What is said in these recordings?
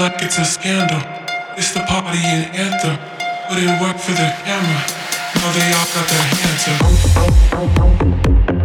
like it's a scandal. It's the party in anthem. but it work for the camera. Now they all got their hands up.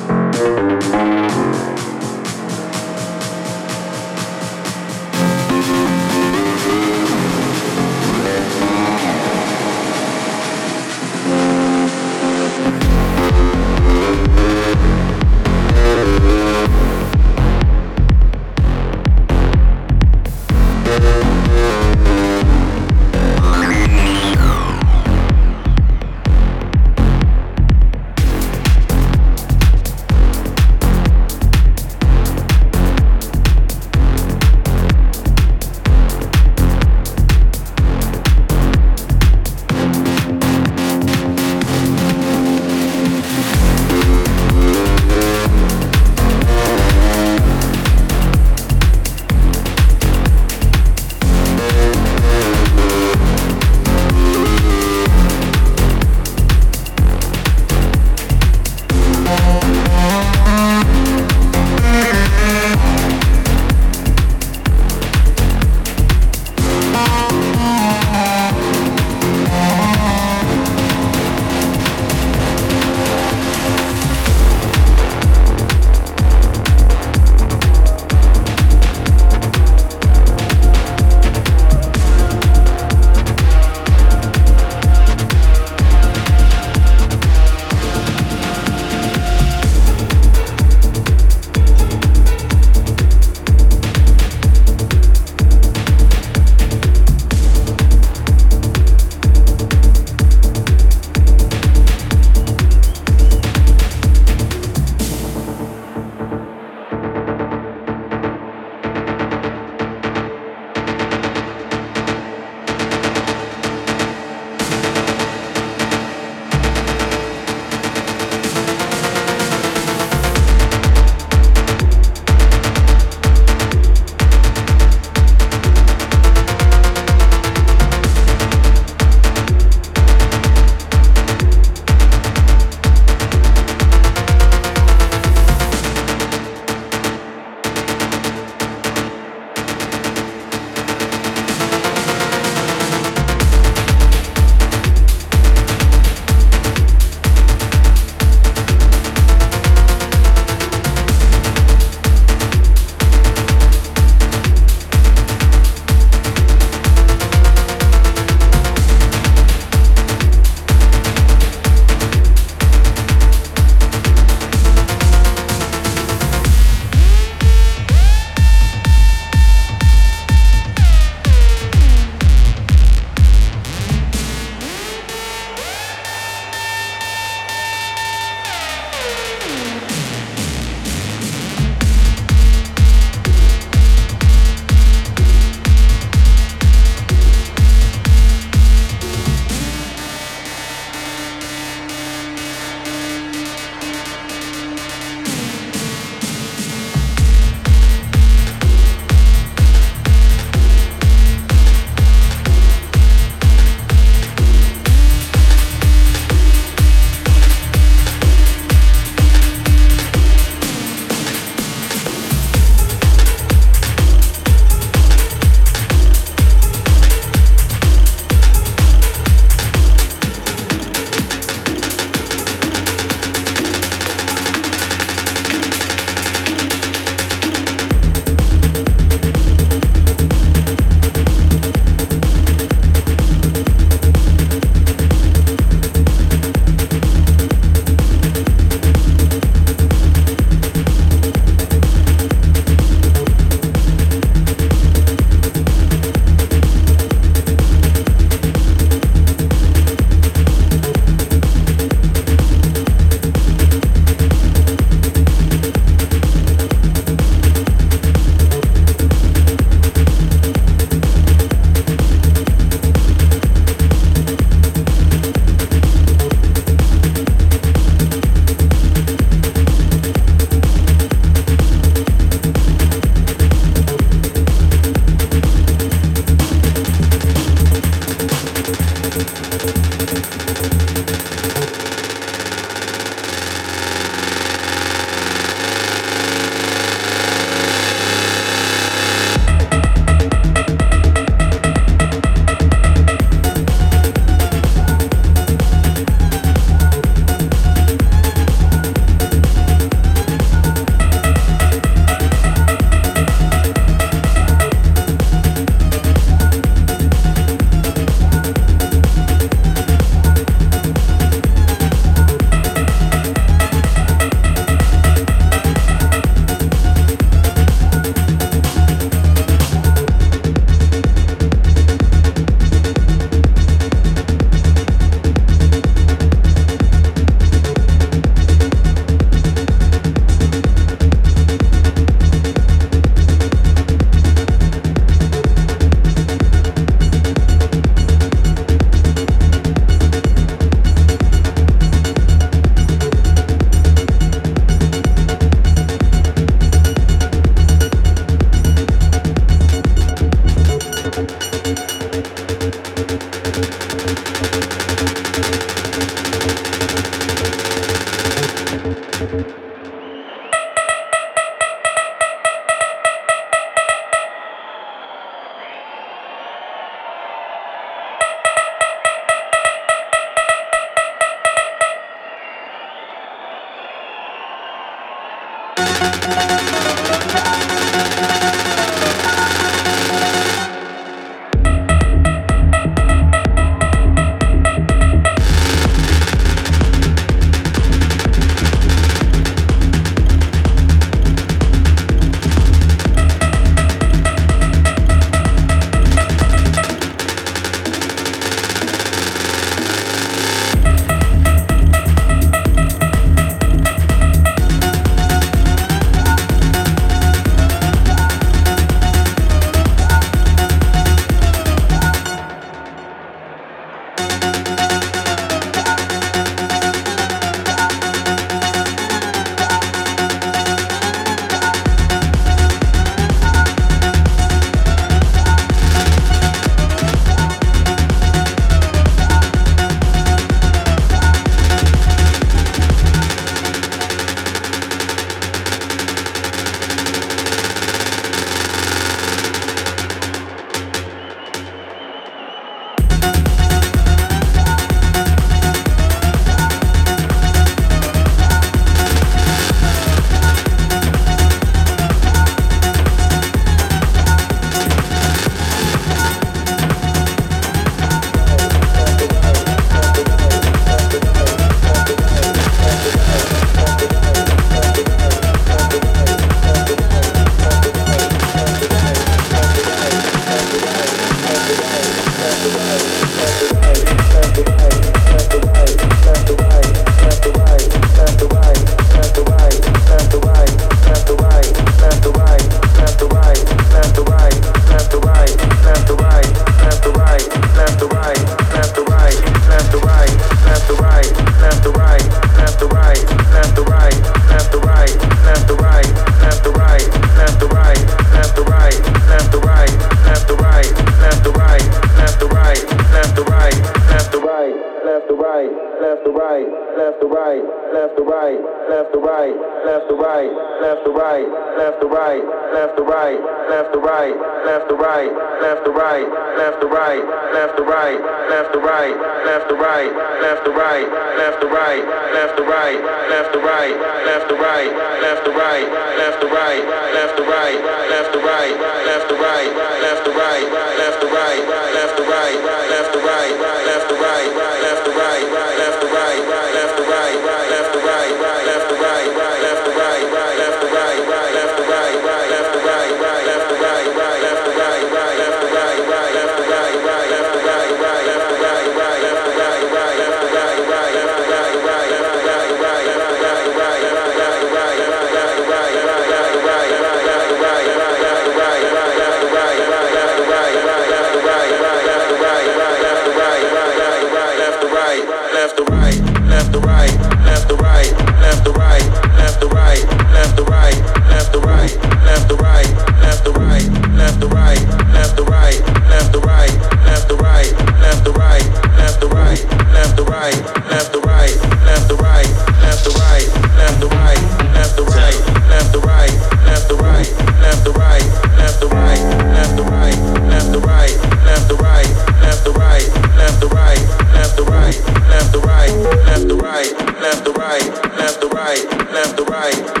right.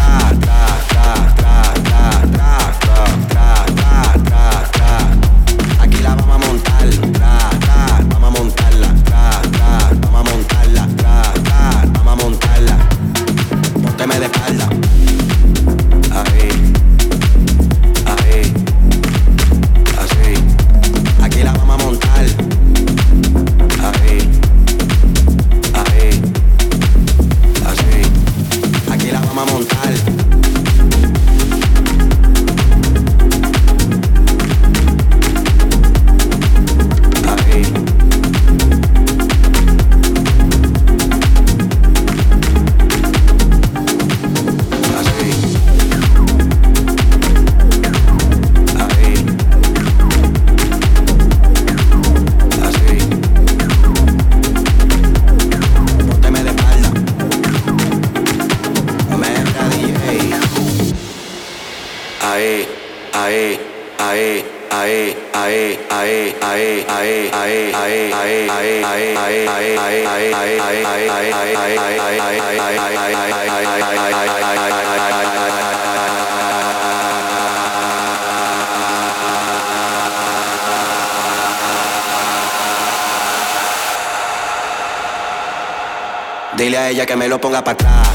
Dile a ella que me lo ponga para atrás.